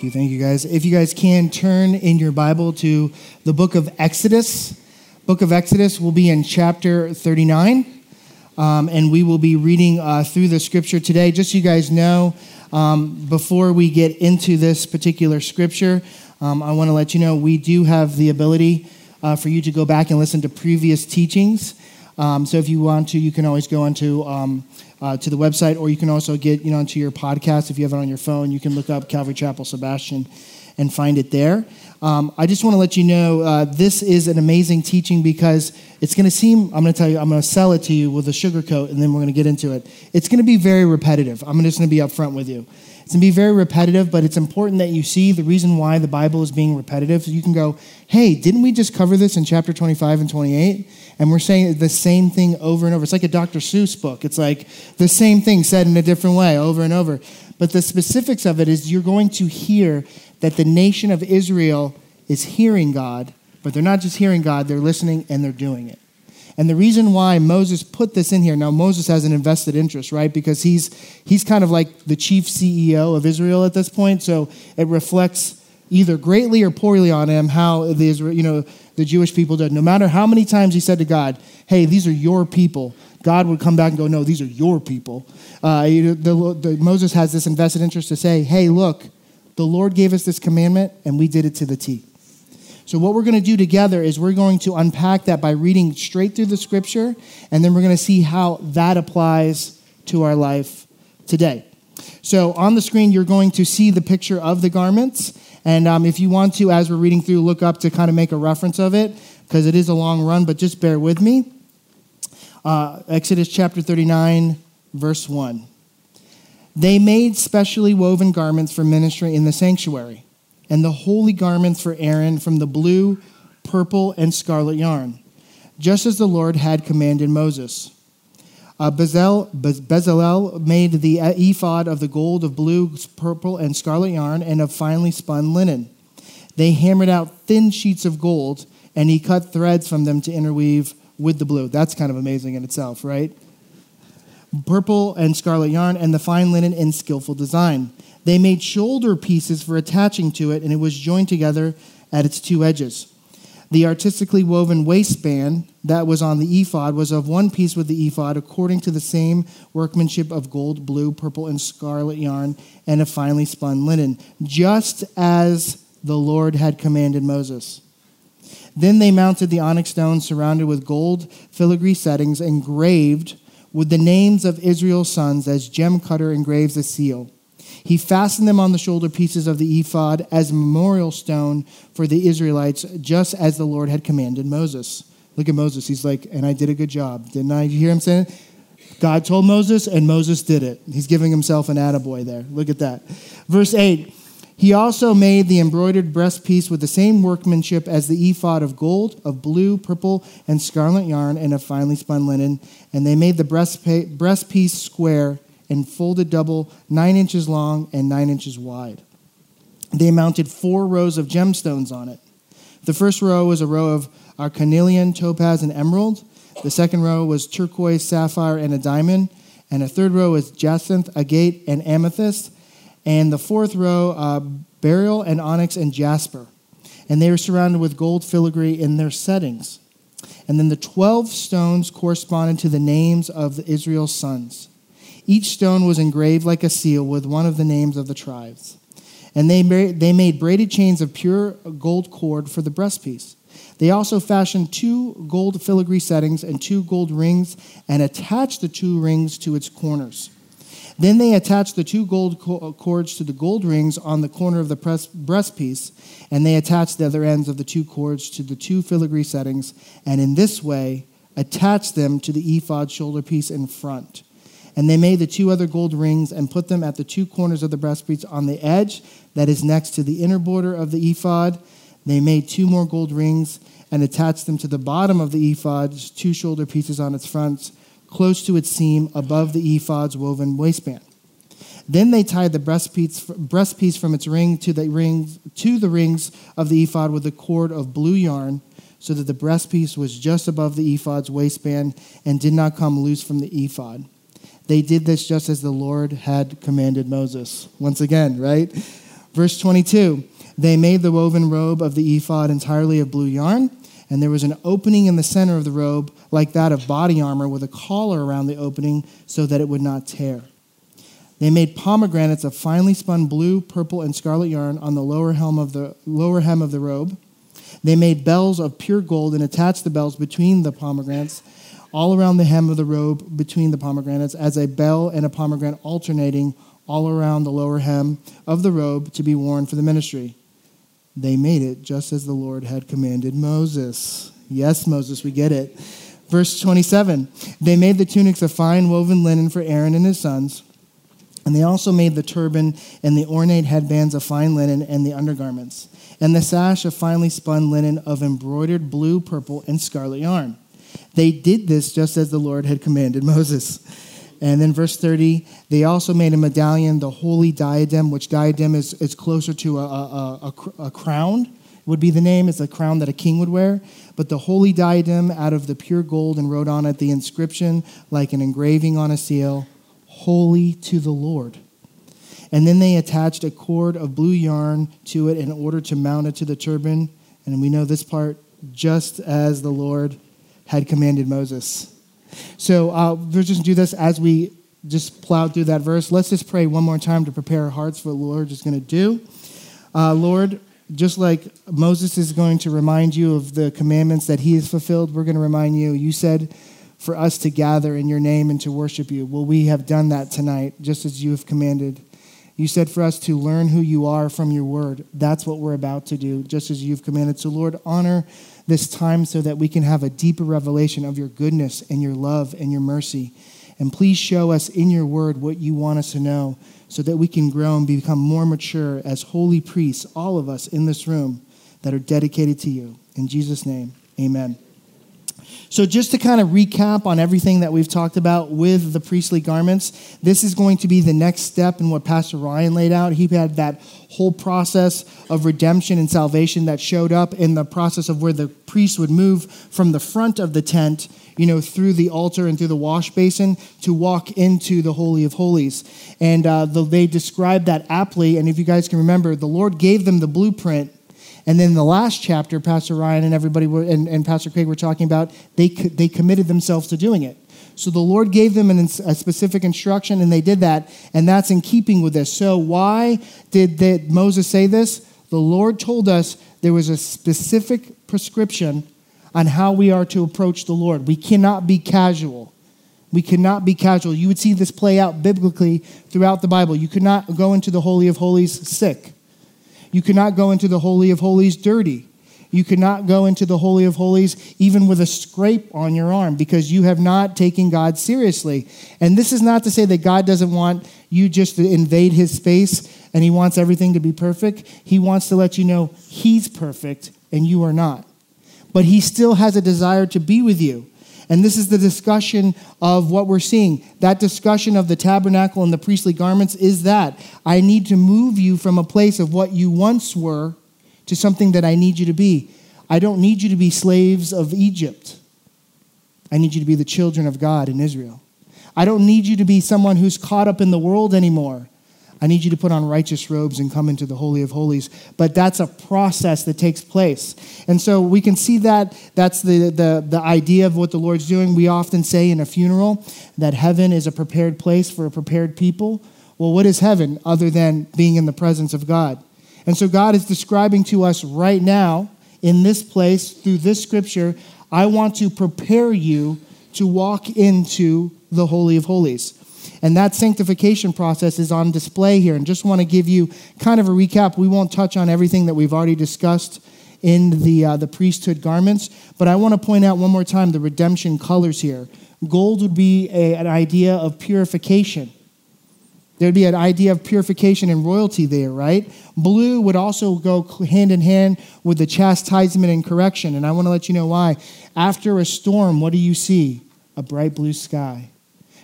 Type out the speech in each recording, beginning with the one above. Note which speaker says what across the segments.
Speaker 1: Thank you. Thank you, guys. If you guys can turn in your Bible to the book of Exodus. Book of Exodus will be in chapter 39. Um, and we will be reading uh, through the scripture today. Just so you guys know, um, before we get into this particular scripture, um, I want to let you know we do have the ability uh, for you to go back and listen to previous teachings. Um, so if you want to, you can always go onto um, uh, to the website, or you can also get you know onto your podcast if you have it on your phone. You can look up Calvary Chapel Sebastian and find it there. Um, I just want to let you know uh, this is an amazing teaching because it's going to seem, I'm going to tell you, I'm going to sell it to you with a sugar coat and then we're going to get into it. It's going to be very repetitive. I'm just going to be upfront with you. It's going to be very repetitive, but it's important that you see the reason why the Bible is being repetitive. So you can go, hey, didn't we just cover this in chapter 25 and 28? And we're saying the same thing over and over. It's like a Dr. Seuss book. It's like the same thing said in a different way over and over. But the specifics of it is you're going to hear that the nation of Israel is hearing God, but they're not just hearing God, they're listening and they're doing it. And the reason why Moses put this in here, now Moses has an invested interest, right? Because he's he's kind of like the chief CEO of Israel at this point, so it reflects either greatly or poorly on him how the Israel, you know, the Jewish people did. No matter how many times he said to God, "Hey, these are your people," God would come back and go, "No, these are your people." Uh, the, the, Moses has this invested interest to say, "Hey, look, the Lord gave us this commandment, and we did it to the T." So, what we're going to do together is we're going to unpack that by reading straight through the scripture, and then we're going to see how that applies to our life today. So, on the screen, you're going to see the picture of the garments. And um, if you want to, as we're reading through, look up to kind of make a reference of it, because it is a long run, but just bear with me. Uh, Exodus chapter 39, verse 1. They made specially woven garments for ministry in the sanctuary and the holy garments for Aaron from the blue, purple, and scarlet yarn, just as the Lord had commanded Moses. Uh, Bezalel made the ephod of the gold of blue, purple, and scarlet yarn and of finely spun linen. They hammered out thin sheets of gold, and he cut threads from them to interweave with the blue. That's kind of amazing in itself, right? Purple and scarlet yarn, and the fine linen in skillful design. They made shoulder pieces for attaching to it, and it was joined together at its two edges. The artistically woven waistband that was on the ephod was of one piece with the ephod, according to the same workmanship of gold, blue, purple, and scarlet yarn, and of finely spun linen, just as the Lord had commanded Moses. Then they mounted the onyx stone surrounded with gold filigree settings engraved with the names of Israel's sons as gem cutter engraves a seal. He fastened them on the shoulder pieces of the ephod as a memorial stone for the Israelites, just as the Lord had commanded Moses. Look at Moses. He's like, and I did a good job. Didn't I? You hear him saying? God told Moses, and Moses did it. He's giving himself an attaboy there. Look at that. Verse 8 He also made the embroidered breastpiece with the same workmanship as the ephod of gold, of blue, purple, and scarlet yarn, and of finely spun linen. And they made the breastpiece square and folded double, nine inches long and nine inches wide. They mounted four rows of gemstones on it. The first row was a row of carnelian, topaz, and emerald. The second row was turquoise, sapphire, and a diamond. And a third row was jacinth, agate, and amethyst. And the fourth row, uh, beryl, and onyx, and jasper. And they were surrounded with gold filigree in their settings. And then the 12 stones corresponded to the names of Israel's sons. Each stone was engraved like a seal with one of the names of the tribes. And they, they made braided chains of pure gold cord for the breastpiece. They also fashioned two gold filigree settings and two gold rings and attached the two rings to its corners. Then they attached the two gold cords to the gold rings on the corner of the breastpiece, and they attached the other ends of the two cords to the two filigree settings, and in this way attached them to the ephod shoulder piece in front. And they made the two other gold rings and put them at the two corners of the breastpiece on the edge that is next to the inner border of the ephod. They made two more gold rings and attached them to the bottom of the ephod's two shoulder pieces on its front, close to its seam above the ephod's woven waistband. Then they tied the breastpiece, breastpiece from its ring to the rings to the rings of the ephod with a cord of blue yarn, so that the breastpiece was just above the ephod's waistband and did not come loose from the ephod. They did this just as the Lord had commanded Moses. Once again, right? Verse 22 They made the woven robe of the ephod entirely of blue yarn, and there was an opening in the center of the robe, like that of body armor, with a collar around the opening so that it would not tear. They made pomegranates of finely spun blue, purple, and scarlet yarn on the lower hem of the, lower hem of the robe. They made bells of pure gold and attached the bells between the pomegranates, all around the hem of the robe between the pomegranates, as a bell and a pomegranate alternating all around the lower hem of the robe to be worn for the ministry. They made it just as the Lord had commanded Moses. Yes, Moses, we get it. Verse 27 They made the tunics of fine woven linen for Aaron and his sons and they also made the turban and the ornate headbands of fine linen and the undergarments, and the sash of finely spun linen of embroidered blue, purple, and scarlet yarn. They did this just as the Lord had commanded Moses. And then verse 30, they also made a medallion, the holy diadem, which diadem is, is closer to a, a, a, a crown, would be the name. It's a crown that a king would wear. But the holy diadem out of the pure gold and wrote on it the inscription like an engraving on a seal holy to the Lord. And then they attached a cord of blue yarn to it in order to mount it to the turban. And we know this part just as the Lord had commanded Moses. So uh, we're just do this as we just plow through that verse. Let's just pray one more time to prepare our hearts for what the Lord is going to do. Uh, Lord, just like Moses is going to remind you of the commandments that he has fulfilled, we're going to remind you. You said for us to gather in your name and to worship you. Well, we have done that tonight, just as you have commanded. You said for us to learn who you are from your word. That's what we're about to do, just as you've commanded. So, Lord, honor this time so that we can have a deeper revelation of your goodness and your love and your mercy. And please show us in your word what you want us to know so that we can grow and become more mature as holy priests, all of us in this room that are dedicated to you. In Jesus' name, amen. So, just to kind of recap on everything that we've talked about with the priestly garments, this is going to be the next step in what Pastor Ryan laid out. He had that whole process of redemption and salvation that showed up in the process of where the priest would move from the front of the tent, you know, through the altar and through the wash basin to walk into the Holy of Holies. And uh, the, they described that aptly. And if you guys can remember, the Lord gave them the blueprint and then the last chapter, Pastor Ryan and everybody were, and, and Pastor Craig were talking about, they, they committed themselves to doing it. So the Lord gave them an, a specific instruction, and they did that, and that's in keeping with this. So why did Moses say this? The Lord told us there was a specific prescription on how we are to approach the Lord. We cannot be casual. We cannot be casual. You would see this play out biblically throughout the Bible. You could not go into the Holy of Holies sick. You cannot go into the Holy of Holies dirty. You cannot go into the Holy of Holies even with a scrape on your arm because you have not taken God seriously. And this is not to say that God doesn't want you just to invade his space and he wants everything to be perfect. He wants to let you know he's perfect and you are not. But he still has a desire to be with you. And this is the discussion of what we're seeing. That discussion of the tabernacle and the priestly garments is that I need to move you from a place of what you once were to something that I need you to be. I don't need you to be slaves of Egypt. I need you to be the children of God in Israel. I don't need you to be someone who's caught up in the world anymore. I need you to put on righteous robes and come into the Holy of Holies. But that's a process that takes place. And so we can see that that's the, the, the idea of what the Lord's doing. We often say in a funeral that heaven is a prepared place for a prepared people. Well, what is heaven other than being in the presence of God? And so God is describing to us right now in this place through this scripture I want to prepare you to walk into the Holy of Holies. And that sanctification process is on display here. And just want to give you kind of a recap. We won't touch on everything that we've already discussed in the, uh, the priesthood garments, but I want to point out one more time the redemption colors here. Gold would be a, an idea of purification. There'd be an idea of purification and royalty there, right? Blue would also go hand in hand with the chastisement and correction. And I want to let you know why. After a storm, what do you see? A bright blue sky.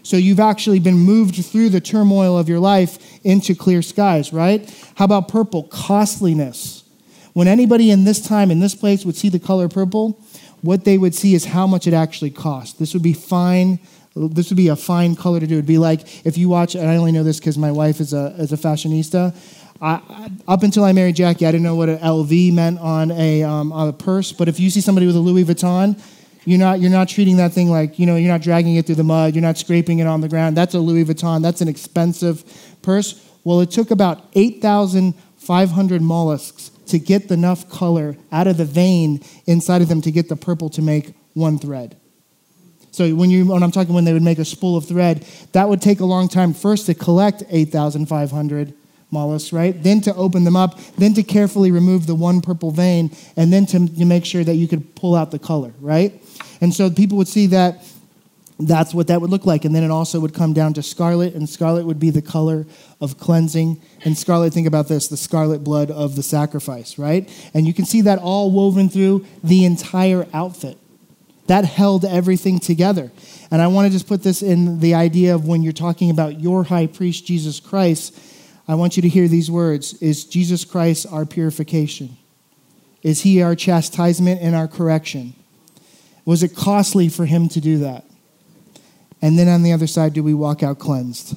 Speaker 1: So you've actually been moved through the turmoil of your life into clear skies, right? How about purple? Costliness. When anybody in this time, in this place, would see the color purple, what they would see is how much it actually cost. This would be fine. This would be a fine color to do. It'd be like if you watch, and I only know this because my wife is a, is a fashionista. I, up until I married Jackie, I didn't know what an LV meant on a, um, on a purse. But if you see somebody with a Louis Vuitton, you're not, you're not treating that thing like, you know, you're not dragging it through the mud. You're not scraping it on the ground. That's a Louis Vuitton. That's an expensive purse. Well, it took about 8,500 mollusks to get enough color out of the vein inside of them to get the purple to make one thread. So when you when I'm talking when they would make a spool of thread, that would take a long time first to collect 8,500 mollusks, right? Then to open them up, then to carefully remove the one purple vein, and then to, to make sure that you could pull out the color, right? And so people would see that that's what that would look like. And then it also would come down to scarlet, and scarlet would be the color of cleansing. And scarlet, think about this the scarlet blood of the sacrifice, right? And you can see that all woven through the entire outfit. That held everything together. And I want to just put this in the idea of when you're talking about your high priest, Jesus Christ, I want you to hear these words Is Jesus Christ our purification? Is he our chastisement and our correction? Was it costly for him to do that? And then on the other side, do we walk out cleansed?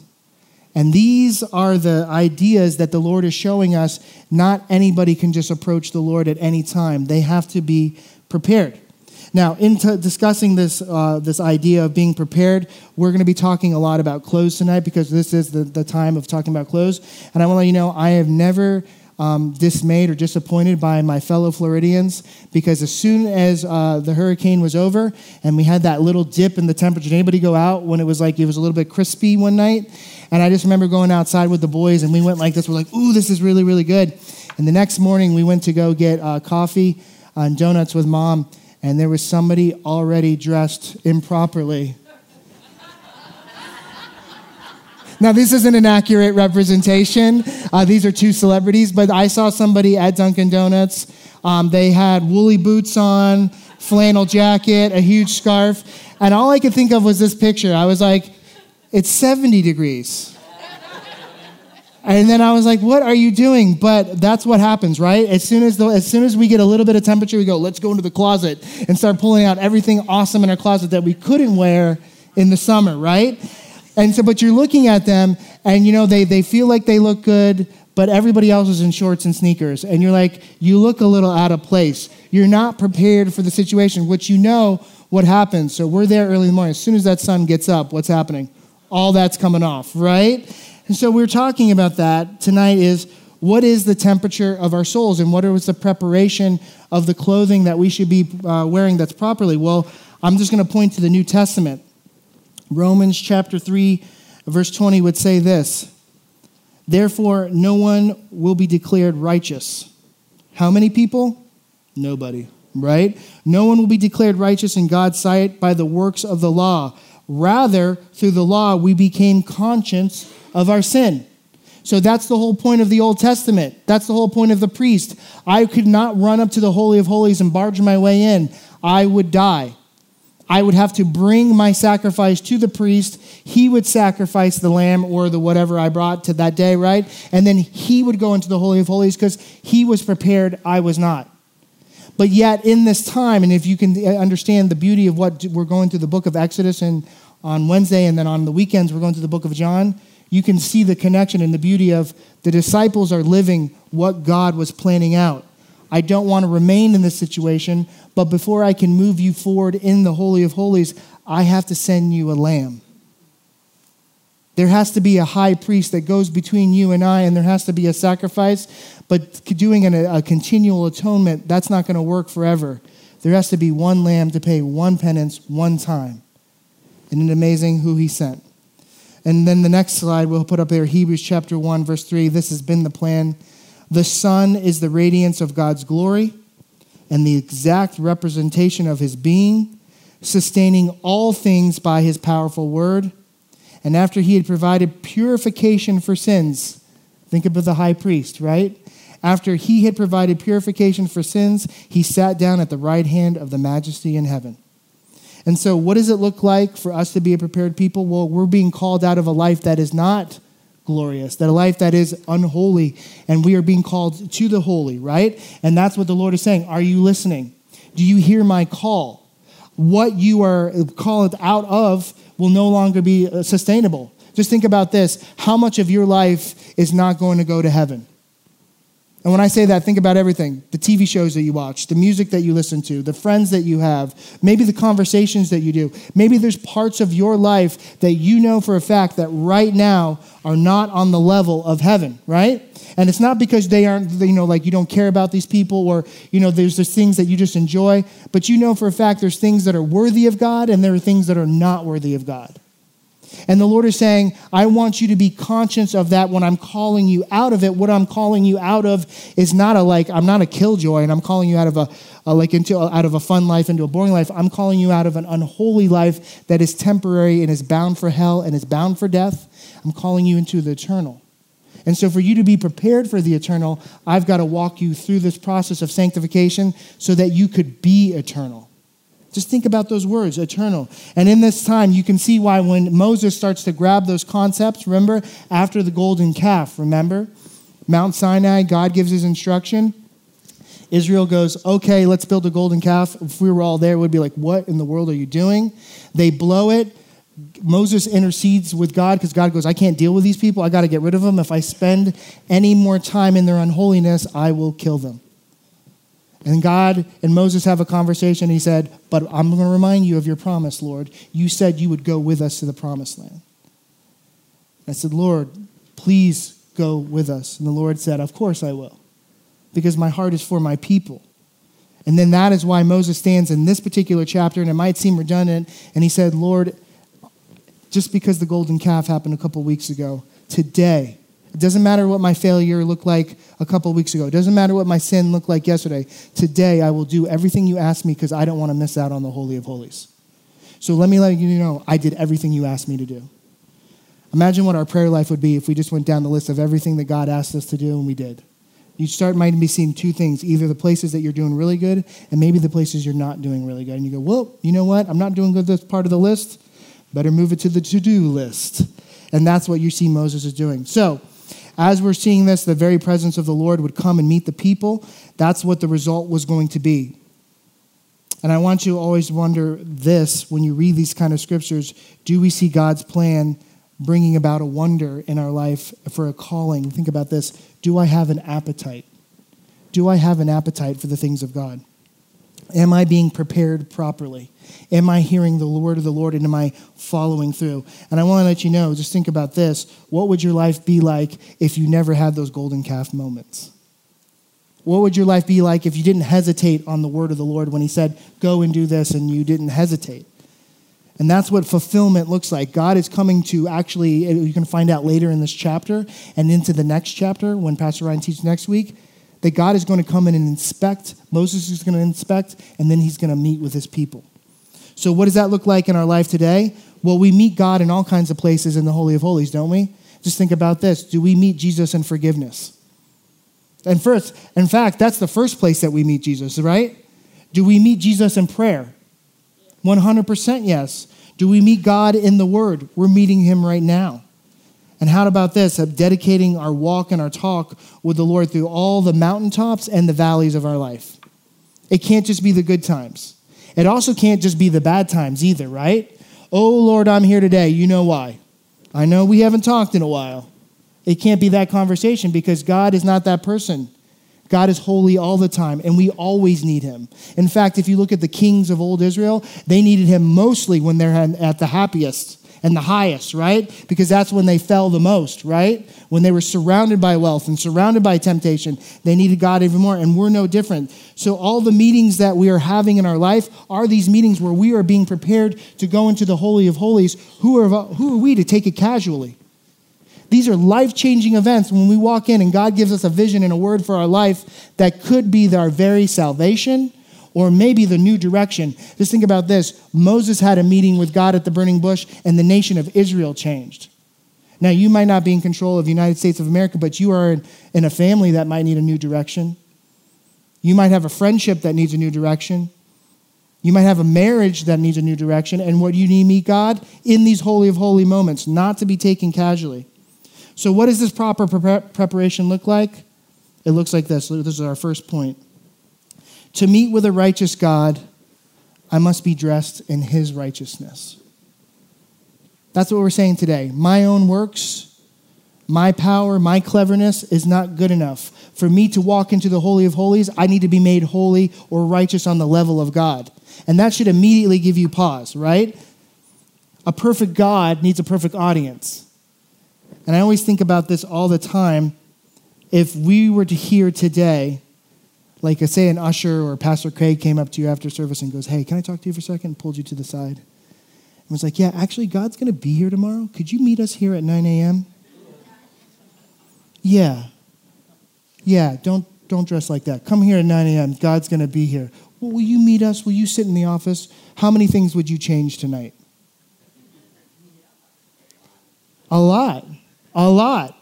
Speaker 1: And these are the ideas that the Lord is showing us. Not anybody can just approach the Lord at any time, they have to be prepared. Now, in discussing this, uh, this idea of being prepared, we're going to be talking a lot about clothes tonight because this is the, the time of talking about clothes. And I want to let you know, I have never um, dismayed or disappointed by my fellow Floridians because as soon as uh, the hurricane was over and we had that little dip in the temperature, did anybody go out when it was like it was a little bit crispy one night? And I just remember going outside with the boys and we went like this. We're like, ooh, this is really, really good. And the next morning we went to go get uh, coffee and donuts with mom and there was somebody already dressed improperly. Now, this isn't an accurate representation. Uh, these are two celebrities, but I saw somebody at Dunkin' Donuts. Um, they had woolly boots on, flannel jacket, a huge scarf, and all I could think of was this picture. I was like, it's 70 degrees. And then I was like, what are you doing? But that's what happens, right? As soon as, the, as soon as we get a little bit of temperature, we go, let's go into the closet and start pulling out everything awesome in our closet that we couldn't wear in the summer, right? And so, but you're looking at them and, you know, they, they feel like they look good, but everybody else is in shorts and sneakers. And you're like, you look a little out of place. You're not prepared for the situation, which you know what happens. So we're there early in the morning. As soon as that sun gets up, what's happening? All that's coming off, right? And so we're talking about that tonight is what is the temperature of our souls and what is the preparation of the clothing that we should be uh, wearing that's properly? Well, I'm just going to point to the New Testament. Romans chapter 3, verse 20 would say this Therefore, no one will be declared righteous. How many people? Nobody, right? No one will be declared righteous in God's sight by the works of the law. Rather, through the law, we became conscious of our sin. So that's the whole point of the Old Testament. That's the whole point of the priest. I could not run up to the Holy of Holies and barge my way in. I would die. I would have to bring my sacrifice to the priest. He would sacrifice the lamb or the whatever I brought to that day, right? And then he would go into the Holy of Holies because he was prepared, I was not. But yet, in this time, and if you can understand the beauty of what we're going through the book of Exodus and on Wednesday, and then on the weekends, we're going to the book of John you can see the connection and the beauty of the disciples are living what God was planning out. I don't want to remain in this situation, but before I can move you forward in the Holy of Holies, I have to send you a lamb. There has to be a high priest that goes between you and I, and there has to be a sacrifice. But doing an, a continual atonement, that's not going to work forever. There has to be one lamb to pay one penance one time. Isn't it amazing who he sent? And then the next slide we'll put up there Hebrews chapter 1, verse 3. This has been the plan. The Son is the radiance of God's glory and the exact representation of his being, sustaining all things by his powerful word. And after he had provided purification for sins, think about the high priest, right? After he had provided purification for sins, he sat down at the right hand of the majesty in heaven. And so, what does it look like for us to be a prepared people? Well, we're being called out of a life that is not glorious, that a life that is unholy, and we are being called to the holy, right? And that's what the Lord is saying. Are you listening? Do you hear my call? What you are called out of will no longer be uh, sustainable. Just think about this how much of your life is not going to go to heaven? And when I say that, think about everything the TV shows that you watch, the music that you listen to, the friends that you have, maybe the conversations that you do. Maybe there's parts of your life that you know for a fact that right now are not on the level of heaven, right? And it's not because they aren't, you know, like you don't care about these people or, you know, there's just things that you just enjoy, but you know for a fact there's things that are worthy of God and there are things that are not worthy of God. And the Lord is saying, I want you to be conscious of that when I'm calling you out of it. What I'm calling you out of is not a like, I'm not a killjoy and I'm calling you out of a, a like into out of a fun life into a boring life. I'm calling you out of an unholy life that is temporary and is bound for hell and is bound for death. I'm calling you into the eternal. And so, for you to be prepared for the eternal, I've got to walk you through this process of sanctification so that you could be eternal. Just think about those words, eternal. And in this time, you can see why when Moses starts to grab those concepts, remember, after the golden calf, remember? Mount Sinai, God gives his instruction. Israel goes, okay, let's build a golden calf. If we were all there, we'd be like, what in the world are you doing? They blow it. Moses intercedes with God because God goes, I can't deal with these people. I got to get rid of them. If I spend any more time in their unholiness, I will kill them. And God and Moses have a conversation. He said, But I'm going to remind you of your promise, Lord. You said you would go with us to the promised land. I said, Lord, please go with us. And the Lord said, Of course I will, because my heart is for my people. And then that is why Moses stands in this particular chapter, and it might seem redundant. And he said, Lord, just because the golden calf happened a couple weeks ago, today, it doesn't matter what my failure looked like a couple weeks ago. It doesn't matter what my sin looked like yesterday. Today, I will do everything you asked me because I don't want to miss out on the Holy of Holies. So let me let you know I did everything you asked me to do. Imagine what our prayer life would be if we just went down the list of everything that God asked us to do and we did. You start might be seeing two things either the places that you're doing really good and maybe the places you're not doing really good. And you go, well, you know what? I'm not doing good this part of the list. Better move it to the to do list. And that's what you see Moses is doing. So, as we're seeing this, the very presence of the Lord would come and meet the people. That's what the result was going to be. And I want you to always wonder this when you read these kind of scriptures do we see God's plan bringing about a wonder in our life for a calling? Think about this. Do I have an appetite? Do I have an appetite for the things of God? Am I being prepared properly? Am I hearing the word of the Lord and am I following through? And I want to let you know, just think about this. What would your life be like if you never had those golden calf moments? What would your life be like if you didn't hesitate on the word of the Lord when he said, go and do this, and you didn't hesitate? And that's what fulfillment looks like. God is coming to actually, you can find out later in this chapter and into the next chapter when Pastor Ryan teaches next week that God is going to come in and inspect. Moses is going to inspect, and then he's going to meet with his people. So, what does that look like in our life today? Well, we meet God in all kinds of places in the Holy of Holies, don't we? Just think about this. Do we meet Jesus in forgiveness? And first, in fact, that's the first place that we meet Jesus, right? Do we meet Jesus in prayer? 100% yes. Do we meet God in the Word? We're meeting Him right now. And how about this? Of dedicating our walk and our talk with the Lord through all the mountaintops and the valleys of our life. It can't just be the good times. It also can't just be the bad times either, right? Oh, Lord, I'm here today. You know why. I know we haven't talked in a while. It can't be that conversation because God is not that person. God is holy all the time, and we always need him. In fact, if you look at the kings of old Israel, they needed him mostly when they're at the happiest and the highest, right? Because that's when they fell the most, right? When they were surrounded by wealth and surrounded by temptation, they needed God even more, and we're no different. So, all the meetings that we are having in our life are these meetings where we are being prepared to go into the Holy of Holies. Who are, who are we to take it casually? These are life changing events when we walk in and God gives us a vision and a word for our life that could be our very salvation or maybe the new direction. Just think about this Moses had a meeting with God at the burning bush, and the nation of Israel changed. Now, you might not be in control of the United States of America, but you are in a family that might need a new direction. You might have a friendship that needs a new direction. You might have a marriage that needs a new direction. And what you need meet God in these holy of holy moments, not to be taken casually. So, what does this proper preparation look like? It looks like this. This is our first point. To meet with a righteous God, I must be dressed in his righteousness. That's what we're saying today. My own works, my power, my cleverness is not good enough. For me to walk into the Holy of Holies, I need to be made holy or righteous on the level of God. And that should immediately give you pause, right? A perfect God needs a perfect audience. And I always think about this all the time. If we were to hear today, like say an usher or Pastor Craig came up to you after service and goes, Hey, can I talk to you for a second? and pulled you to the side. And was like, Yeah, actually, God's going to be here tomorrow. Could you meet us here at 9 a.m.? Yeah. Yeah, don't, don't dress like that. Come here at 9 a.m. God's going to be here. Well, will you meet us? Will you sit in the office? How many things would you change tonight? A lot. A lot.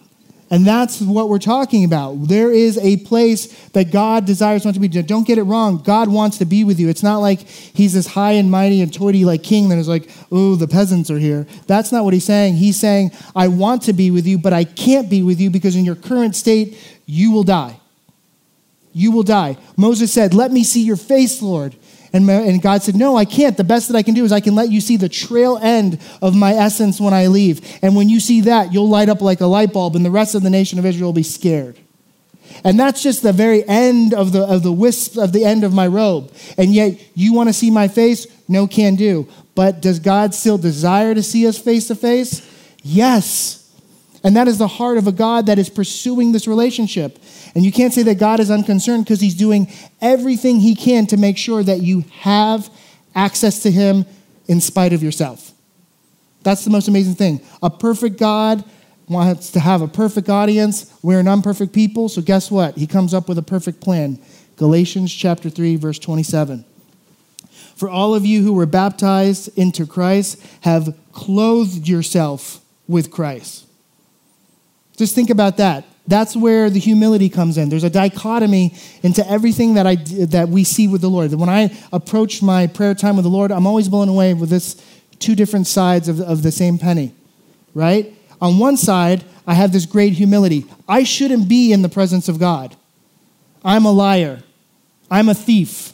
Speaker 1: And that's what we're talking about. There is a place that God desires not to be. Don't get it wrong. God wants to be with you. It's not like he's this high and mighty and toity like king that is like, oh, the peasants are here. That's not what he's saying. He's saying, I want to be with you, but I can't be with you because in your current state, you will die. You will die. Moses said, Let me see your face, Lord. And, and God said, No, I can't. The best that I can do is I can let you see the trail end of my essence when I leave. And when you see that, you'll light up like a light bulb, and the rest of the nation of Israel will be scared. And that's just the very end of the, of the wisp of the end of my robe. And yet, you want to see my face? No, can do. But does God still desire to see us face to face? Yes. And that is the heart of a God that is pursuing this relationship. And you can't say that God is unconcerned because he's doing everything he can to make sure that you have access to him in spite of yourself. That's the most amazing thing. A perfect God wants to have a perfect audience. We're an imperfect people, so guess what? He comes up with a perfect plan. Galatians chapter 3 verse 27. For all of you who were baptized into Christ have clothed yourself with Christ. Just think about that. That's where the humility comes in. There's a dichotomy into everything that, I, that we see with the Lord. When I approach my prayer time with the Lord, I'm always blown away with this two different sides of, of the same penny, right? On one side, I have this great humility. I shouldn't be in the presence of God. I'm a liar. I'm a thief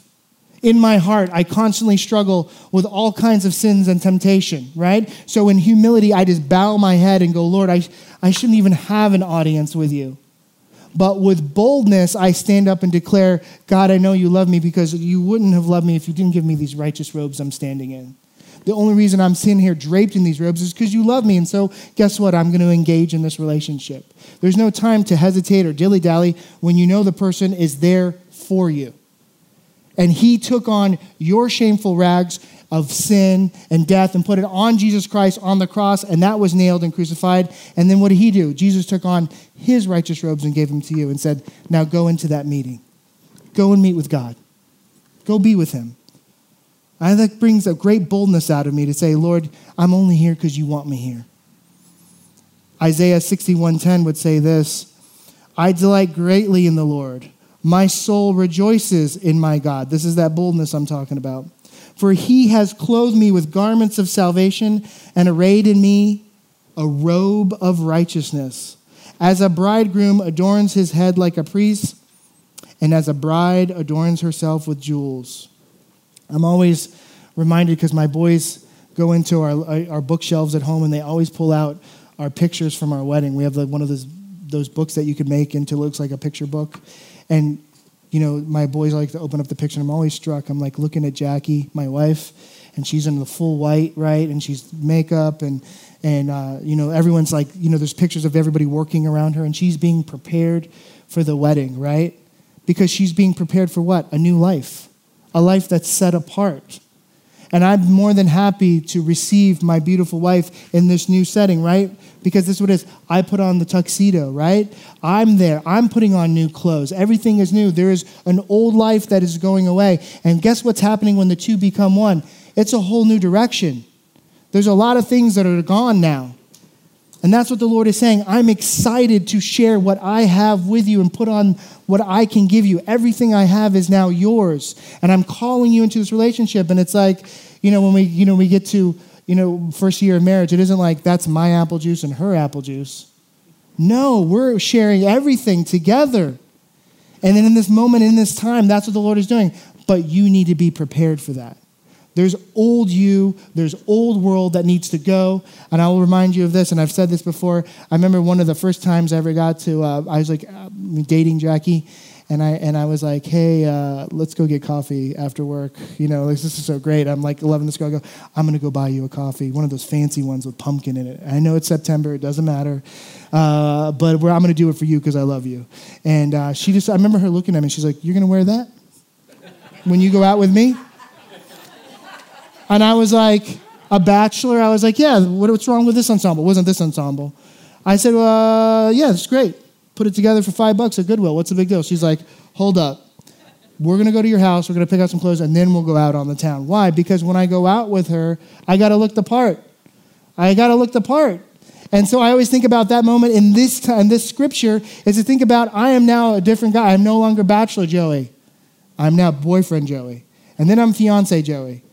Speaker 1: in my heart, I constantly struggle with all kinds of sins and temptation, right? So in humility, I just bow my head and go, Lord, I, I shouldn't even have an audience with you. But with boldness, I stand up and declare, God, I know you love me because you wouldn't have loved me if you didn't give me these righteous robes I'm standing in. The only reason I'm sitting here draped in these robes is because you love me. And so, guess what? I'm going to engage in this relationship. There's no time to hesitate or dilly dally when you know the person is there for you. And he took on your shameful rags of sin and death and put it on Jesus Christ on the cross, and that was nailed and crucified. And then what did he do? Jesus took on his righteous robes and gave them to you and said, Now go into that meeting. Go and meet with God. Go be with him. And that brings a great boldness out of me to say, Lord, I'm only here because you want me here. Isaiah 61:10 would say this, I delight greatly in the Lord. My soul rejoices in my God. This is that boldness I'm talking about. For he has clothed me with garments of salvation and arrayed in me a robe of righteousness. As a bridegroom adorns his head like a priest, and as a bride adorns herself with jewels. I'm always reminded because my boys go into our, our bookshelves at home and they always pull out our pictures from our wedding. We have like one of those, those books that you could make into looks like a picture book. And, you know, my boys like to open up the picture. I'm always struck. I'm like looking at Jackie, my wife, and she's in the full white, right? And she's makeup and, and uh, you know, everyone's like, you know, there's pictures of everybody working around her, and she's being prepared for the wedding, right? Because she's being prepared for what? A new life, a life that's set apart. And I'm more than happy to receive my beautiful wife in this new setting, right? Because this is what it is. I put on the tuxedo, right? I'm there. I'm putting on new clothes. Everything is new. There is an old life that is going away. And guess what's happening when the two become one? It's a whole new direction. There's a lot of things that are gone now. And that's what the Lord is saying. I'm excited to share what I have with you and put on what I can give you. Everything I have is now yours. And I'm calling you into this relationship. And it's like, you know, when we, you know, we get to you know, first year of marriage, it isn't like that's my apple juice and her apple juice. No, we're sharing everything together. And then in this moment, in this time, that's what the Lord is doing. But you need to be prepared for that. There's old you, there's old world that needs to go. And I will remind you of this, and I've said this before. I remember one of the first times I ever got to, uh, I was like uh, dating Jackie, and I, and I was like, hey, uh, let's go get coffee after work. You know, like, this is so great. I'm like 11 this girl, I go, I'm going to go buy you a coffee, one of those fancy ones with pumpkin in it. I know it's September, it doesn't matter. Uh, but I'm going to do it for you because I love you. And uh, she just, I remember her looking at me, she's like, you're going to wear that when you go out with me? And I was like, a bachelor? I was like, yeah, what's wrong with this ensemble? Wasn't this ensemble? I said, uh, yeah, it's great. Put it together for five bucks at Goodwill. What's the big deal? She's like, hold up. We're going to go to your house. We're going to pick out some clothes, and then we'll go out on the town. Why? Because when I go out with her, I got to look the part. I got to look the part. And so I always think about that moment in this, t- in this scripture is to think about I am now a different guy. I'm no longer bachelor Joey. I'm now boyfriend Joey. And then I'm fiance Joey.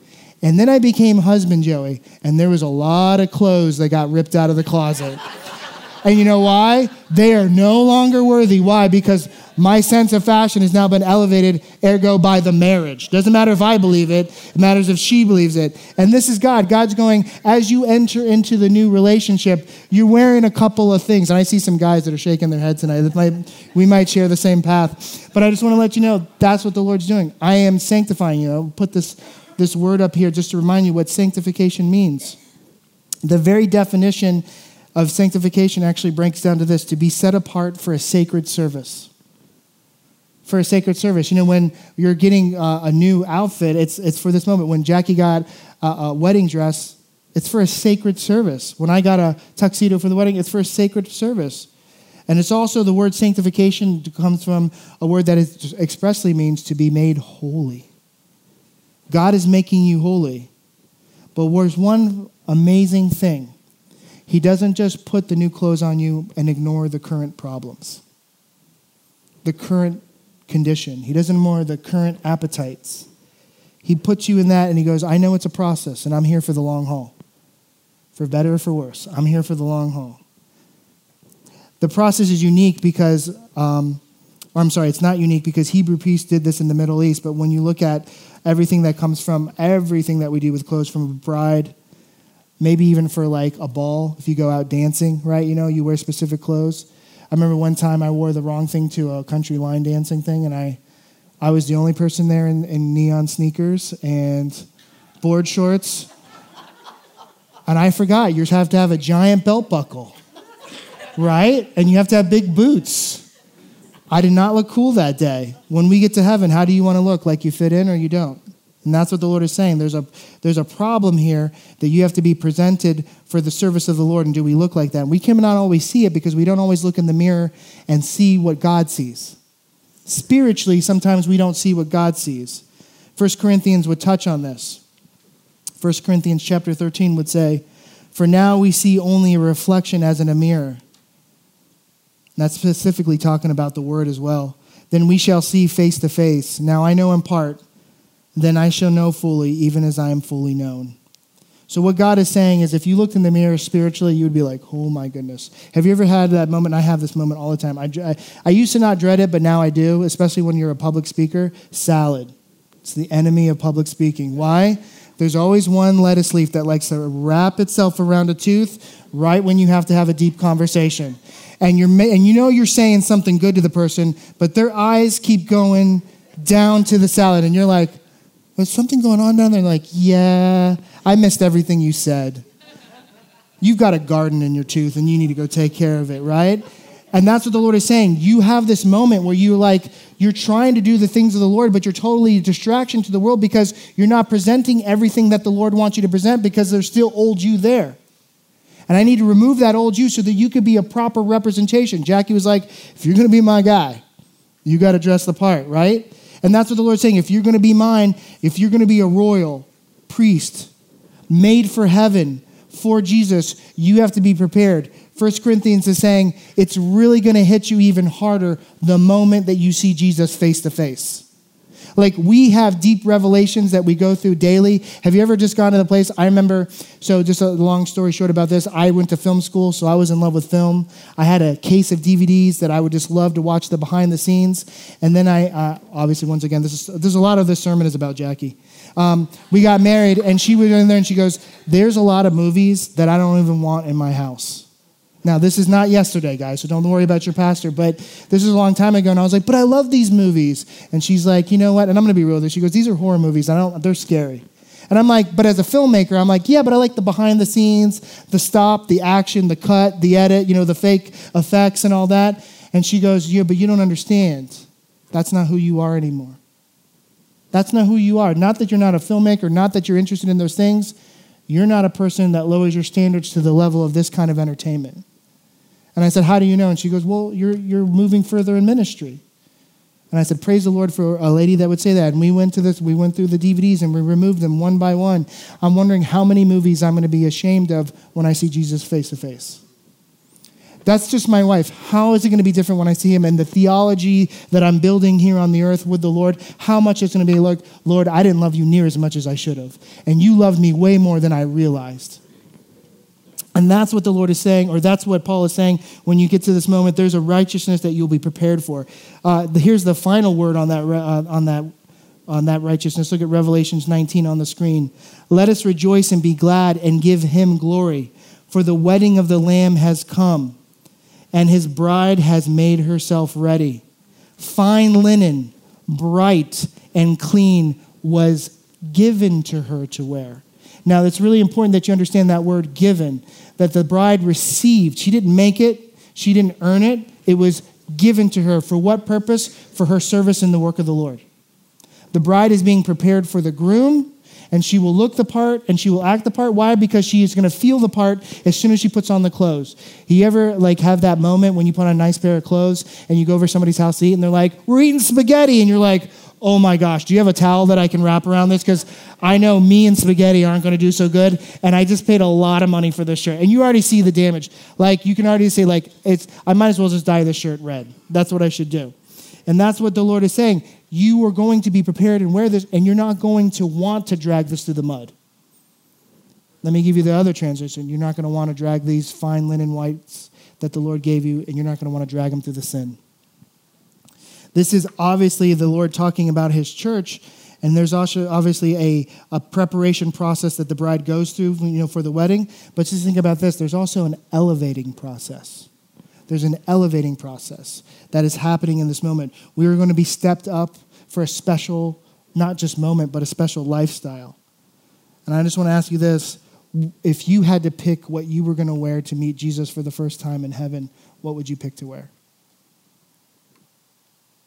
Speaker 1: And then I became husband Joey, and there was a lot of clothes that got ripped out of the closet. and you know why? They are no longer worthy. Why? Because my sense of fashion has now been elevated, ergo, by the marriage. Doesn't matter if I believe it, it matters if she believes it. And this is God. God's going, as you enter into the new relationship, you're wearing a couple of things. And I see some guys that are shaking their heads tonight. Might, we might share the same path. But I just want to let you know that's what the Lord's doing. I am sanctifying you. I'll put this this word up here just to remind you what sanctification means. The very definition of sanctification actually breaks down to this to be set apart for a sacred service. For a sacred service. You know, when you're getting uh, a new outfit, it's, it's for this moment. When Jackie got a, a wedding dress, it's for a sacred service. When I got a tuxedo for the wedding, it's for a sacred service. And it's also the word sanctification comes from a word that expressly means to be made holy. God is making you holy. But there's one amazing thing He doesn't just put the new clothes on you and ignore the current problems, the current condition. He doesn't ignore the current appetites. He puts you in that and He goes, I know it's a process and I'm here for the long haul. For better or for worse, I'm here for the long haul. The process is unique because, um, or I'm sorry, it's not unique because Hebrew Peace did this in the Middle East, but when you look at everything that comes from everything that we do with clothes from a bride, maybe even for like a ball, if you go out dancing, right? You know, you wear specific clothes. I remember one time I wore the wrong thing to a country line dancing thing, and I, I was the only person there in, in neon sneakers and board shorts. And I forgot, you have to have a giant belt buckle, right? And you have to have big boots. I did not look cool that day. When we get to heaven, how do you want to look? Like you fit in or you don't? And that's what the Lord is saying. There's a, there's a problem here that you have to be presented for the service of the Lord. And do we look like that? And We cannot always see it because we don't always look in the mirror and see what God sees. Spiritually, sometimes we don't see what God sees. 1 Corinthians would touch on this. 1 Corinthians chapter 13 would say, For now we see only a reflection as in a mirror that's specifically talking about the word as well. Then we shall see face to face. Now I know in part, then I shall know fully, even as I am fully known. So, what God is saying is if you looked in the mirror spiritually, you would be like, oh my goodness. Have you ever had that moment? I have this moment all the time. I, I, I used to not dread it, but now I do, especially when you're a public speaker. Salad. It's the enemy of public speaking. Why? There's always one lettuce leaf that likes to wrap itself around a tooth right when you have to have a deep conversation and you're and you know you're saying something good to the person, but their eyes keep going down to the salad, and you're like, "Was something going on down there?" Like, yeah, I missed everything you said. You've got a garden in your tooth, and you need to go take care of it, right? And that's what the Lord is saying. You have this moment where you're like you're trying to do the things of the Lord, but you're totally a distraction to the world because you're not presenting everything that the Lord wants you to present because there's still old you there. And I need to remove that old you so that you could be a proper representation. Jackie was like, if you're going to be my guy, you got to dress the part, right? And that's what the Lord's saying. If you're going to be mine, if you're going to be a royal priest, made for heaven, for Jesus, you have to be prepared. First Corinthians is saying it's really going to hit you even harder the moment that you see Jesus face to face. Like we have deep revelations that we go through daily. Have you ever just gone to the place? I remember, so just a long story short about this, I went to film school, so I was in love with film. I had a case of DVDs that I would just love to watch the behind the scenes. And then I, uh, obviously, once again, this is, there's a lot of this sermon is about Jackie. Um, we got married, and she was in there, and she goes, "There's a lot of movies that I don't even want in my house." Now, this is not yesterday, guys, so don't worry about your pastor, but this is a long time ago, and I was like, but I love these movies. And she's like, you know what? And I'm going to be real with her. She goes, these are horror movies. I don't, they're scary. And I'm like, but as a filmmaker, I'm like, yeah, but I like the behind the scenes, the stop, the action, the cut, the edit, you know, the fake effects and all that. And she goes, yeah, but you don't understand. That's not who you are anymore. That's not who you are. Not that you're not a filmmaker, not that you're interested in those things. You're not a person that lowers your standards to the level of this kind of entertainment. And I said, How do you know? And she goes, Well, you're, you're moving further in ministry. And I said, Praise the Lord for a lady that would say that. And we went to this, we went through the DVDs and we removed them one by one. I'm wondering how many movies I'm going to be ashamed of when I see Jesus face to face. That's just my wife. How is it going to be different when I see him? And the theology that I'm building here on the earth with the Lord, how much it's going to be like, Lord, I didn't love you near as much as I should have. And you loved me way more than I realized. And that's what the Lord is saying, or that's what Paul is saying when you get to this moment. There's a righteousness that you'll be prepared for. Uh, here's the final word on that, uh, on, that, on that righteousness. Look at Revelations 19 on the screen. Let us rejoice and be glad and give him glory, for the wedding of the Lamb has come, and his bride has made herself ready. Fine linen, bright and clean, was given to her to wear. Now, it's really important that you understand that word given, that the bride received. She didn't make it, she didn't earn it. It was given to her. For what purpose? For her service in the work of the Lord. The bride is being prepared for the groom, and she will look the part and she will act the part. Why? Because she is going to feel the part as soon as she puts on the clothes. You ever like have that moment when you put on a nice pair of clothes and you go over somebody's house to eat and they're like, "We're eating spaghetti," and you're like, oh my gosh, do you have a towel that I can wrap around this? Because I know me and spaghetti aren't going to do so good, and I just paid a lot of money for this shirt. And you already see the damage. Like you can already say, like it's. I might as well just dye this shirt red. That's what I should do. And that's what the Lord is saying. You are going to be prepared and wear this, and you're not going to want to drag this through the mud. Let me give you the other transition. You're not going to want to drag these fine linen whites that the Lord gave you, and you're not going to want to drag them through the sin. This is obviously the Lord talking about his church. And there's also obviously a, a preparation process that the bride goes through you know, for the wedding. But just think about this there's also an elevating process. There's an elevating process that is happening in this moment. We are going to be stepped up for a special, not just moment, but a special lifestyle. And I just want to ask you this if you had to pick what you were going to wear to meet Jesus for the first time in heaven, what would you pick to wear?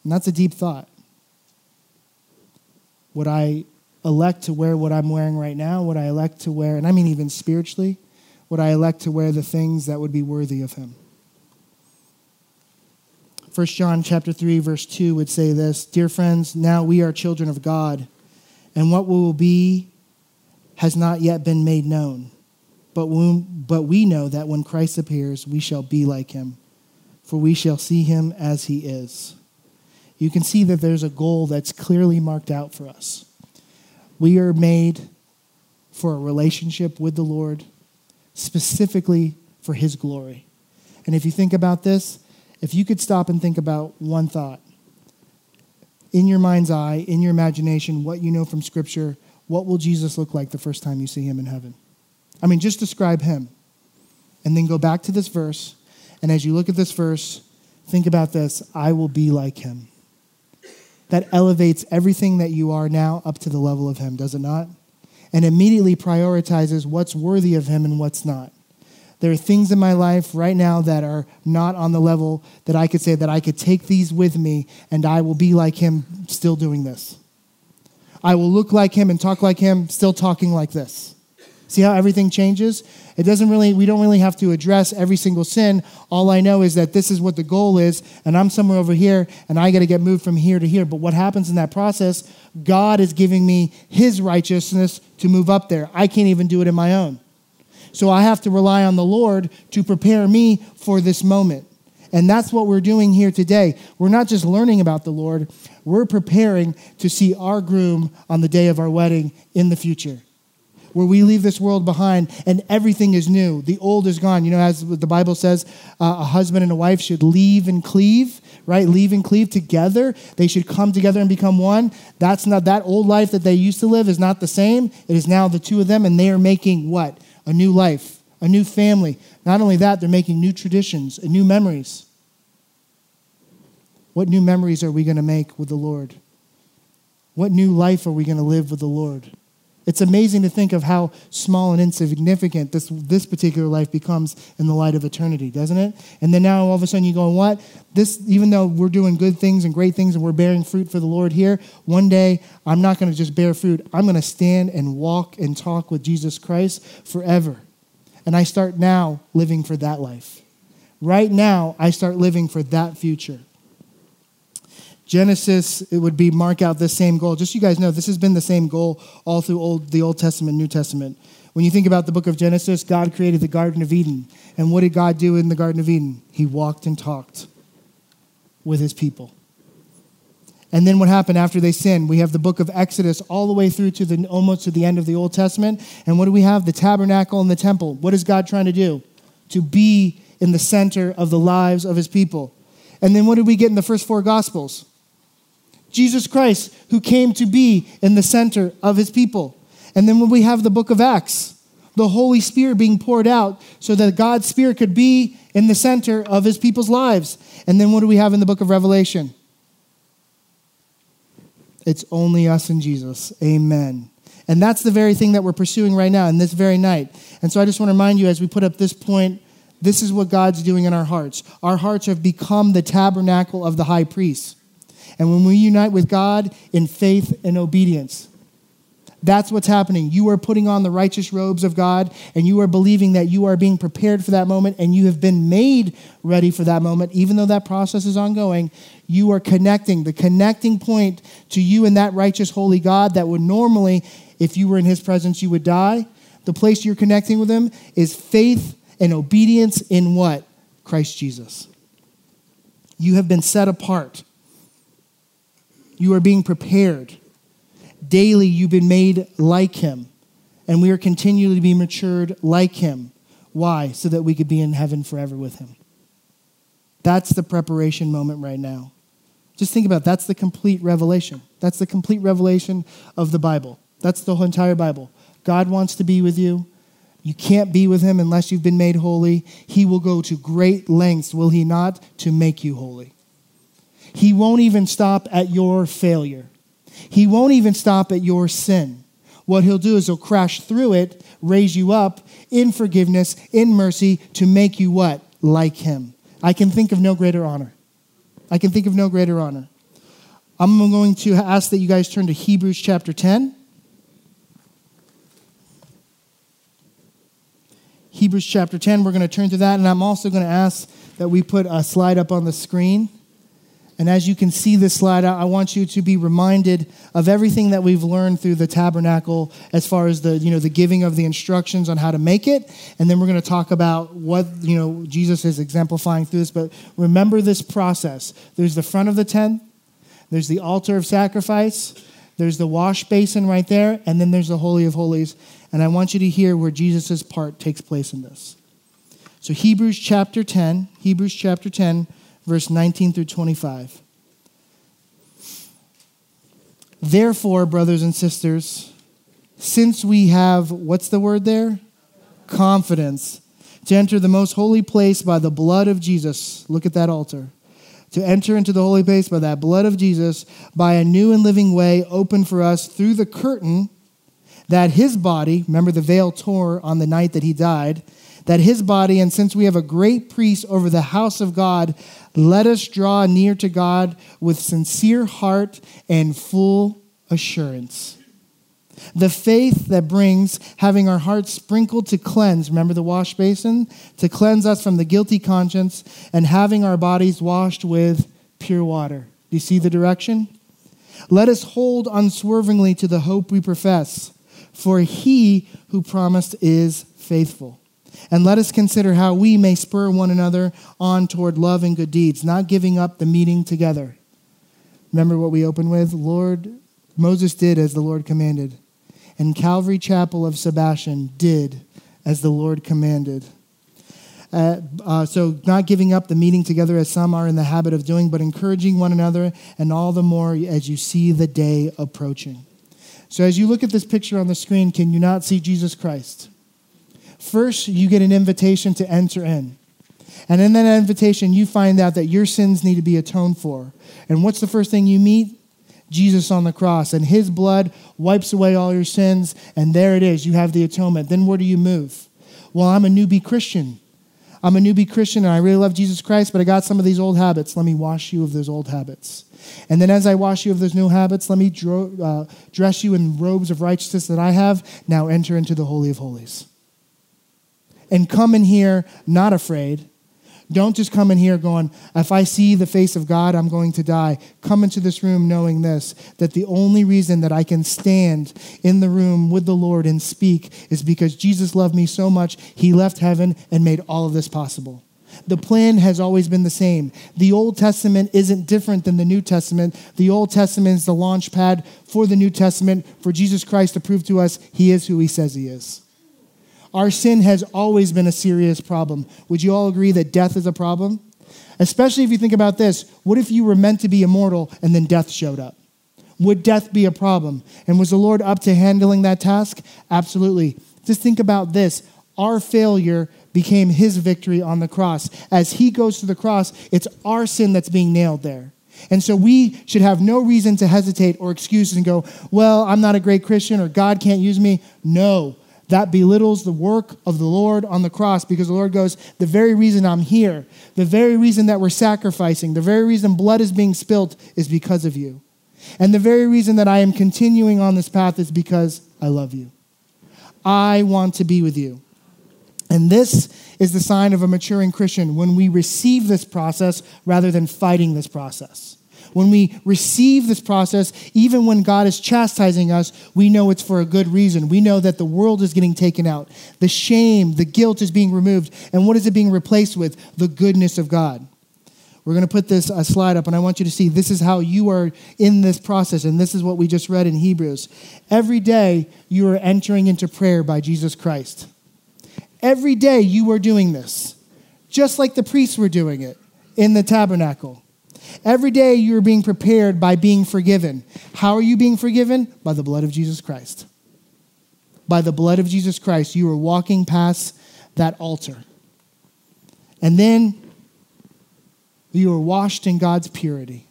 Speaker 1: And that's a deep thought. Would I elect to wear what I'm wearing right now? Would I elect to wear, and I mean even spiritually, would I elect to wear the things that would be worthy of him? 1 John chapter 3 verse 2 would say this, "Dear friends, now we are children of God, and what will be has not yet been made known. But we, but we know that when Christ appears, we shall be like him, for we shall see him as he is." You can see that there's a goal that's clearly marked out for us. We are made for a relationship with the Lord, specifically for His glory. And if you think about this, if you could stop and think about one thought, in your mind's eye, in your imagination, what you know from Scripture, what will Jesus look like the first time you see Him in heaven? I mean, just describe Him. And then go back to this verse. And as you look at this verse, think about this I will be like Him that elevates everything that you are now up to the level of Him, does it not? And immediately prioritizes what's worthy of Him and what's not. There are things in my life right now that are not on the level that I could say that I could take these with me and I will be like Him still doing this. I will look like Him and talk like Him still talking like this. See how everything changes? It doesn't really, we don't really have to address every single sin. All I know is that this is what the goal is, and I'm somewhere over here, and I got to get moved from here to here. But what happens in that process, God is giving me His righteousness to move up there. I can't even do it in my own. So I have to rely on the Lord to prepare me for this moment. And that's what we're doing here today. We're not just learning about the Lord, we're preparing to see our groom on the day of our wedding in the future. Where we leave this world behind and everything is new. The old is gone. You know, as the Bible says, uh, a husband and a wife should leave and cleave, right? Leave and cleave together. They should come together and become one. That's not that old life that they used to live is not the same. It is now the two of them, and they are making what? A new life, a new family. Not only that, they're making new traditions and new memories. What new memories are we going to make with the Lord? What new life are we going to live with the Lord? It's amazing to think of how small and insignificant this, this particular life becomes in the light of eternity, doesn't it? And then now all of a sudden you go, what? This, even though we're doing good things and great things and we're bearing fruit for the Lord here, one day I'm not going to just bear fruit. I'm going to stand and walk and talk with Jesus Christ forever. And I start now living for that life. Right now, I start living for that future. Genesis, it would be mark out this same goal. Just so you guys know, this has been the same goal all through old, the Old Testament, New Testament. When you think about the book of Genesis, God created the Garden of Eden. And what did God do in the Garden of Eden? He walked and talked with his people. And then what happened after they sinned? We have the book of Exodus all the way through to the almost to the end of the Old Testament. And what do we have? The tabernacle and the temple. What is God trying to do? To be in the center of the lives of his people. And then what did we get in the first four gospels? Jesus Christ, who came to be in the center of his people. And then when we have the book of Acts, the Holy Spirit being poured out so that God's Spirit could be in the center of his people's lives. And then what do we have in the book of Revelation? It's only us and Jesus. Amen. And that's the very thing that we're pursuing right now in this very night. And so I just want to remind you as we put up this point, this is what God's doing in our hearts. Our hearts have become the tabernacle of the high priest. And when we unite with God in faith and obedience, that's what's happening. You are putting on the righteous robes of God, and you are believing that you are being prepared for that moment, and you have been made ready for that moment, even though that process is ongoing. You are connecting, the connecting point to you and that righteous, holy God that would normally, if you were in his presence, you would die. The place you're connecting with him is faith and obedience in what? Christ Jesus. You have been set apart. You are being prepared. Daily, you've been made like him, and we are continually to be matured like him. Why? So that we could be in heaven forever with him. That's the preparation moment right now. Just think about it. that's the complete revelation. That's the complete revelation of the Bible. That's the whole entire Bible. God wants to be with you. You can't be with him unless you've been made holy. He will go to great lengths, will he not, to make you holy. He won't even stop at your failure. He won't even stop at your sin. What he'll do is he'll crash through it, raise you up in forgiveness, in mercy, to make you what? Like him. I can think of no greater honor. I can think of no greater honor. I'm going to ask that you guys turn to Hebrews chapter 10. Hebrews chapter 10, we're going to turn to that, and I'm also going to ask that we put a slide up on the screen. And as you can see this slide, I want you to be reminded of everything that we've learned through the tabernacle as far as the, you know, the giving of the instructions on how to make it. And then we're going to talk about what, you know, Jesus is exemplifying through this. But remember this process. There's the front of the tent. There's the altar of sacrifice. There's the wash basin right there. And then there's the Holy of Holies. And I want you to hear where Jesus' part takes place in this. So Hebrews chapter 10, Hebrews chapter 10, verse 19 through 25. Therefore, brothers and sisters, since we have, what's the word there? Confidence to enter the most holy place by the blood of Jesus. Look at that altar. To enter into the holy place by that blood of Jesus, by a new and living way opened for us through the curtain that his body, remember the veil tore on the night that he died, that his body, and since we have a great priest over the house of God, let us draw near to God with sincere heart and full assurance. The faith that brings having our hearts sprinkled to cleanse, remember the wash basin? To cleanse us from the guilty conscience, and having our bodies washed with pure water. Do you see the direction? Let us hold unswervingly to the hope we profess, for he who promised is faithful. And let us consider how we may spur one another on toward love and good deeds, not giving up the meeting together. Remember what we opened with? Lord, Moses did as the Lord commanded. and Calvary Chapel of Sebastian did as the Lord commanded. Uh, uh, so, not giving up the meeting together as some are in the habit of doing, but encouraging one another, and all the more as you see the day approaching. So, as you look at this picture on the screen, can you not see Jesus Christ? First, you get an invitation to enter in. And in that invitation, you find out that your sins need to be atoned for. And what's the first thing you meet? Jesus on the cross. And his blood wipes away all your sins. And there it is. You have the atonement. Then where do you move? Well, I'm a newbie Christian. I'm a newbie Christian and I really love Jesus Christ, but I got some of these old habits. Let me wash you of those old habits. And then as I wash you of those new habits, let me dro- uh, dress you in robes of righteousness that I have. Now enter into the Holy of Holies. And come in here not afraid, don't just come in here going, if I see the face of God, I'm going to die. Come into this room knowing this that the only reason that I can stand in the room with the Lord and speak is because Jesus loved me so much, he left heaven and made all of this possible. The plan has always been the same. The Old Testament isn't different than the New Testament. The Old Testament is the launch pad for the New Testament for Jesus Christ to prove to us he is who he says he is. Our sin has always been a serious problem. Would you all agree that death is a problem? Especially if you think about this what if you were meant to be immortal and then death showed up? Would death be a problem? And was the Lord up to handling that task? Absolutely. Just think about this our failure became his victory on the cross. As he goes to the cross, it's our sin that's being nailed there. And so we should have no reason to hesitate or excuses and go, well, I'm not a great Christian or God can't use me. No, that belittles the work of the Lord on the cross because the Lord goes, The very reason I'm here, the very reason that we're sacrificing, the very reason blood is being spilt is because of you. And the very reason that I am continuing on this path is because I love you. I want to be with you. And this is the sign of a maturing Christian when we receive this process rather than fighting this process. When we receive this process, even when God is chastising us, we know it's for a good reason. We know that the world is getting taken out, the shame, the guilt is being removed. And what is it being replaced with? The goodness of God. We're going to put this uh, slide up, and I want you to see this is how you are in this process, and this is what we just read in Hebrews. Every day, you are entering into prayer by Jesus Christ. Every day, you are doing this, just like the priests were doing it in the tabernacle. Every day you're being prepared by being forgiven. How are you being forgiven? By the blood of Jesus Christ. By the blood of Jesus Christ, you are walking past that altar. And then you are washed in God's purity.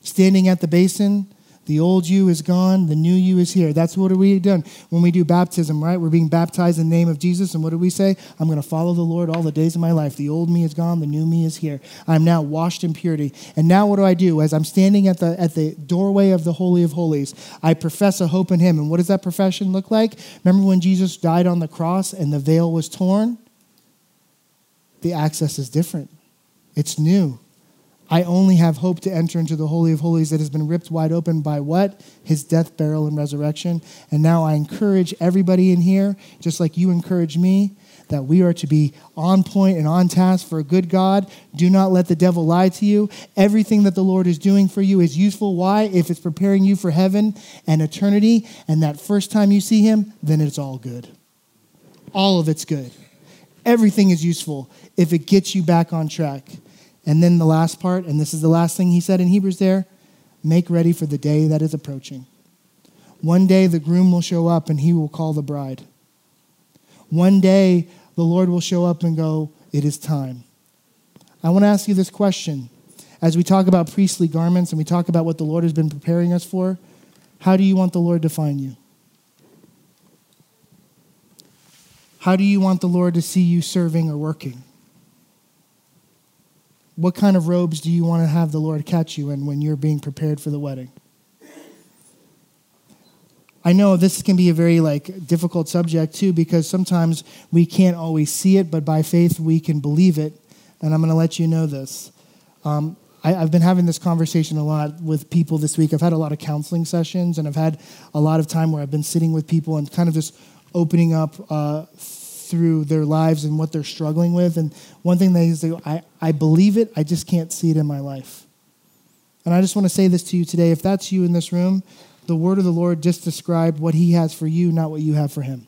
Speaker 1: Standing at the basin, the old you is gone, the new you is here. That's what are we done when we do baptism, right? We're being baptized in the name of Jesus, and what do we say? I'm going to follow the Lord all the days of my life. The old me is gone, the new me is here. I'm now washed in purity. And now what do I do? As I'm standing at the at the doorway of the Holy of Holies, I profess a hope in him. And what does that profession look like? Remember when Jesus died on the cross and the veil was torn? The access is different. It's new. I only have hope to enter into the Holy of Holies that has been ripped wide open by what? His death, burial, and resurrection. And now I encourage everybody in here, just like you encourage me, that we are to be on point and on task for a good God. Do not let the devil lie to you. Everything that the Lord is doing for you is useful. Why? If it's preparing you for heaven and eternity, and that first time you see him, then it's all good. All of it's good. Everything is useful if it gets you back on track. And then the last part, and this is the last thing he said in Hebrews there make ready for the day that is approaching. One day the groom will show up and he will call the bride. One day the Lord will show up and go, It is time. I want to ask you this question. As we talk about priestly garments and we talk about what the Lord has been preparing us for, how do you want the Lord to find you? How do you want the Lord to see you serving or working? What kind of robes do you want to have the Lord catch you in when you're being prepared for the wedding? I know this can be a very like difficult subject too because sometimes we can't always see it, but by faith we can believe it. And I'm going to let you know this. Um, I, have been having this conversation a lot with people this week. I've had a lot of counseling sessions, and I've had a lot of time where I've been sitting with people and kind of just opening up uh, through their lives and what they're struggling with. And one thing they say, I, I believe it, I just can't see it in my life. And I just want to say this to you today. If that's you in this room, the word of the Lord just described what he has for you, not what you have for him.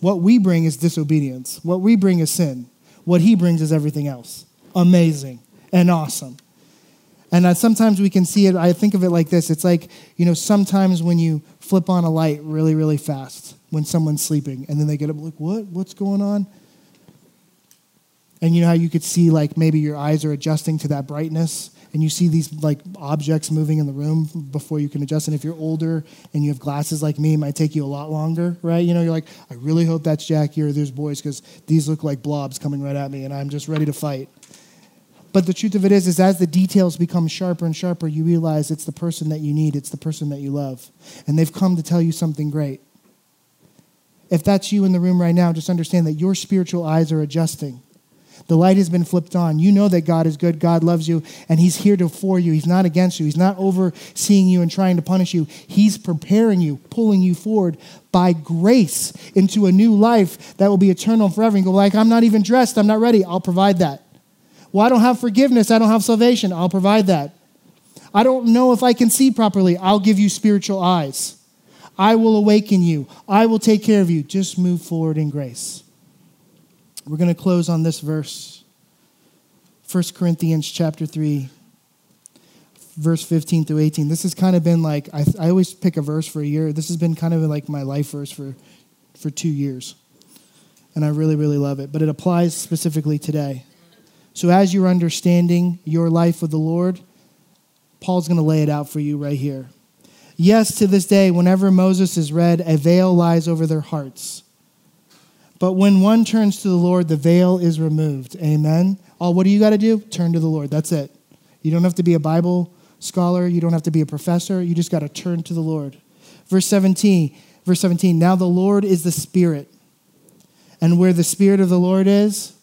Speaker 1: What we bring is disobedience. What we bring is sin. What he brings is everything else. Amazing and awesome. And sometimes we can see it, I think of it like this. It's like, you know, sometimes when you flip on a light really, really fast when someone's sleeping, and then they get up, like, what? What's going on? And you know how you could see, like, maybe your eyes are adjusting to that brightness, and you see these, like, objects moving in the room before you can adjust. And if you're older and you have glasses like me, it might take you a lot longer, right? You know, you're like, I really hope that's Jackie or there's boys because these look like blobs coming right at me, and I'm just ready to fight. But the truth of it is, is as the details become sharper and sharper, you realize it's the person that you need, it's the person that you love. And they've come to tell you something great. If that's you in the room right now, just understand that your spiritual eyes are adjusting. The light has been flipped on. You know that God is good, God loves you, and He's here to for you. He's not against you. He's not overseeing you and trying to punish you. He's preparing you, pulling you forward by grace into a new life that will be eternal forever. And go like, I'm not even dressed. I'm not ready. I'll provide that. Well, I don't have forgiveness. I don't have salvation. I'll provide that. I don't know if I can see properly. I'll give you spiritual eyes. I will awaken you. I will take care of you. Just move forward in grace. We're going to close on this verse. 1 Corinthians chapter 3 verse 15 through 18. This has kind of been like I, I always pick a verse for a year. This has been kind of like my life verse for for 2 years. And I really really love it, but it applies specifically today. So, as you're understanding your life with the Lord, Paul's going to lay it out for you right here. Yes, to this day, whenever Moses is read, a veil lies over their hearts. But when one turns to the Lord, the veil is removed. Amen. Oh, what do you got to do? Turn to the Lord. That's it. You don't have to be a Bible scholar, you don't have to be a professor. You just got to turn to the Lord. Verse 17, verse 17. Now the Lord is the Spirit. And where the Spirit of the Lord is,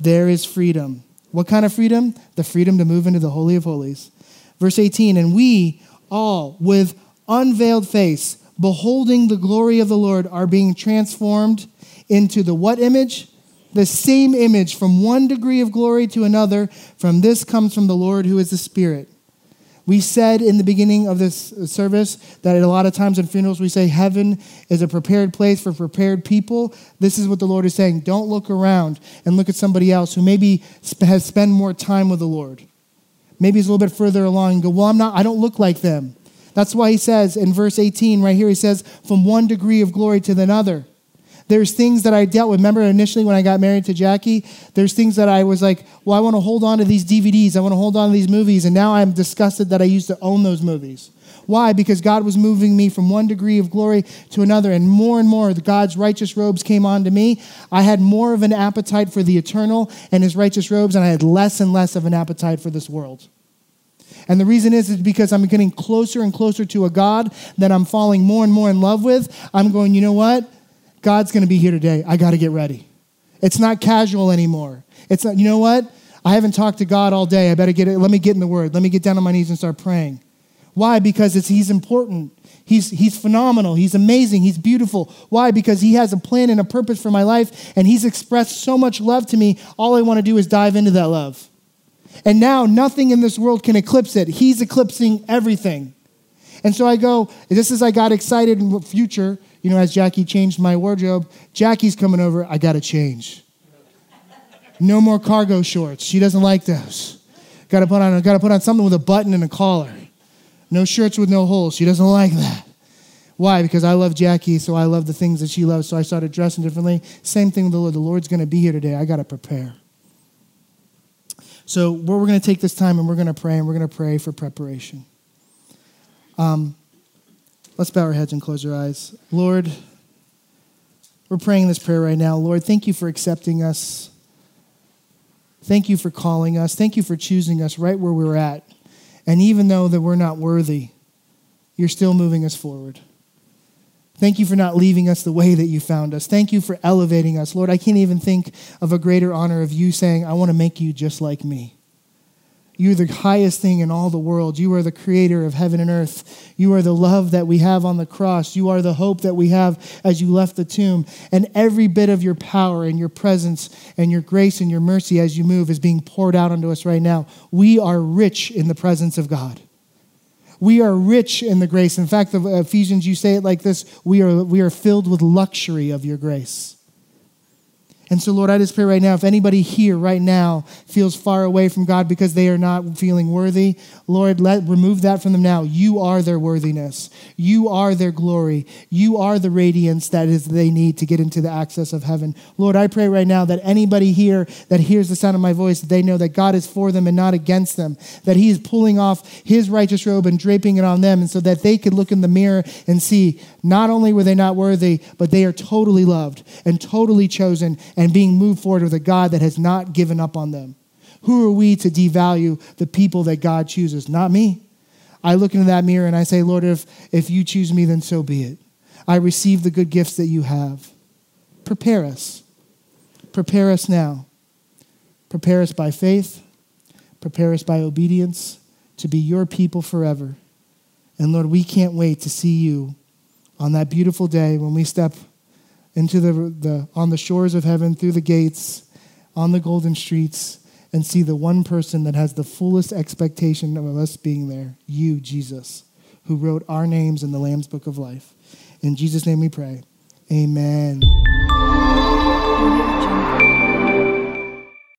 Speaker 1: there is freedom. What kind of freedom? The freedom to move into the Holy of Holies. Verse 18, and we all, with unveiled face, beholding the glory of the Lord, are being transformed into the what image? The same image from one degree of glory to another. From this comes from the Lord who is the Spirit. We said in the beginning of this service that a lot of times in funerals we say heaven is a prepared place for prepared people. This is what the Lord is saying. Don't look around and look at somebody else who maybe has spent more time with the Lord. Maybe he's a little bit further along and go, Well, I'm not, I don't look like them. That's why he says in verse 18 right here, he says, From one degree of glory to another. There's things that I dealt with. Remember initially when I got married to Jackie? There's things that I was like, well, I want to hold on to these DVDs. I want to hold on to these movies. And now I'm disgusted that I used to own those movies. Why? Because God was moving me from one degree of glory to another. And more and more, God's righteous robes came onto me. I had more of an appetite for the eternal and his righteous robes, and I had less and less of an appetite for this world. And the reason is, is because I'm getting closer and closer to a God that I'm falling more and more in love with. I'm going, you know what? God's going to be here today. I got to get ready. It's not casual anymore. It's not, you know what? I haven't talked to God all day. I better get it. Let me get in the word. Let me get down on my knees and start praying. Why? Because he's important. He's, he's phenomenal. He's amazing. He's beautiful. Why? Because he has a plan and a purpose for my life, and he's expressed so much love to me. All I want to do is dive into that love. And now nothing in this world can eclipse it. He's eclipsing everything. And so I go, just as I got excited in the future, you know, as Jackie changed my wardrobe, Jackie's coming over, I got to change. No more cargo shorts. She doesn't like those. Got to put on got to put on something with a button and a collar. No shirts with no holes. She doesn't like that. Why? Because I love Jackie, so I love the things that she loves, so I started dressing differently. Same thing with the Lord. The Lord's going to be here today. I got to prepare. So, we're going to take this time and we're going to pray, and we're going to pray for preparation. Um, Let's bow our heads and close our eyes. Lord, we're praying this prayer right now. Lord, thank you for accepting us. Thank you for calling us. Thank you for choosing us right where we're at. And even though that we're not worthy, you're still moving us forward. Thank you for not leaving us the way that you found us. Thank you for elevating us. Lord, I can't even think of a greater honor of you saying, I want to make you just like me. You're the highest thing in all the world. You are the creator of heaven and earth. You are the love that we have on the cross. You are the hope that we have as you left the tomb. And every bit of your power and your presence and your grace and your mercy as you move is being poured out onto us right now. We are rich in the presence of God. We are rich in the grace. In fact, the Ephesians, you say it like this we are, we are filled with luxury of your grace. And so, Lord, I just pray right now if anybody here right now feels far away from God because they are not feeling worthy, Lord, let remove that from them now. You are their worthiness. You are their glory. You are the radiance that is they need to get into the access of heaven. Lord, I pray right now that anybody here that hears the sound of my voice, they know that God is for them and not against them, that He is pulling off His righteous robe and draping it on them, and so that they could look in the mirror and see not only were they not worthy, but they are totally loved and totally chosen and being moved forward with a God that has not given up on them. Who are we to devalue the people that God chooses? Not me. I look into that mirror and I say, Lord, if, if you choose me, then so be it. I receive the good gifts that you have. Prepare us. Prepare us now. Prepare us by faith. Prepare us by obedience to be your people forever. And Lord, we can't wait to see you on that beautiful day when we step into the, the, on the shores of heaven, through the gates, on the golden streets, and see the one person that has the fullest expectation of us being there you, Jesus, who wrote our names in the Lamb's Book of Life. In Jesus' name we pray. Amen.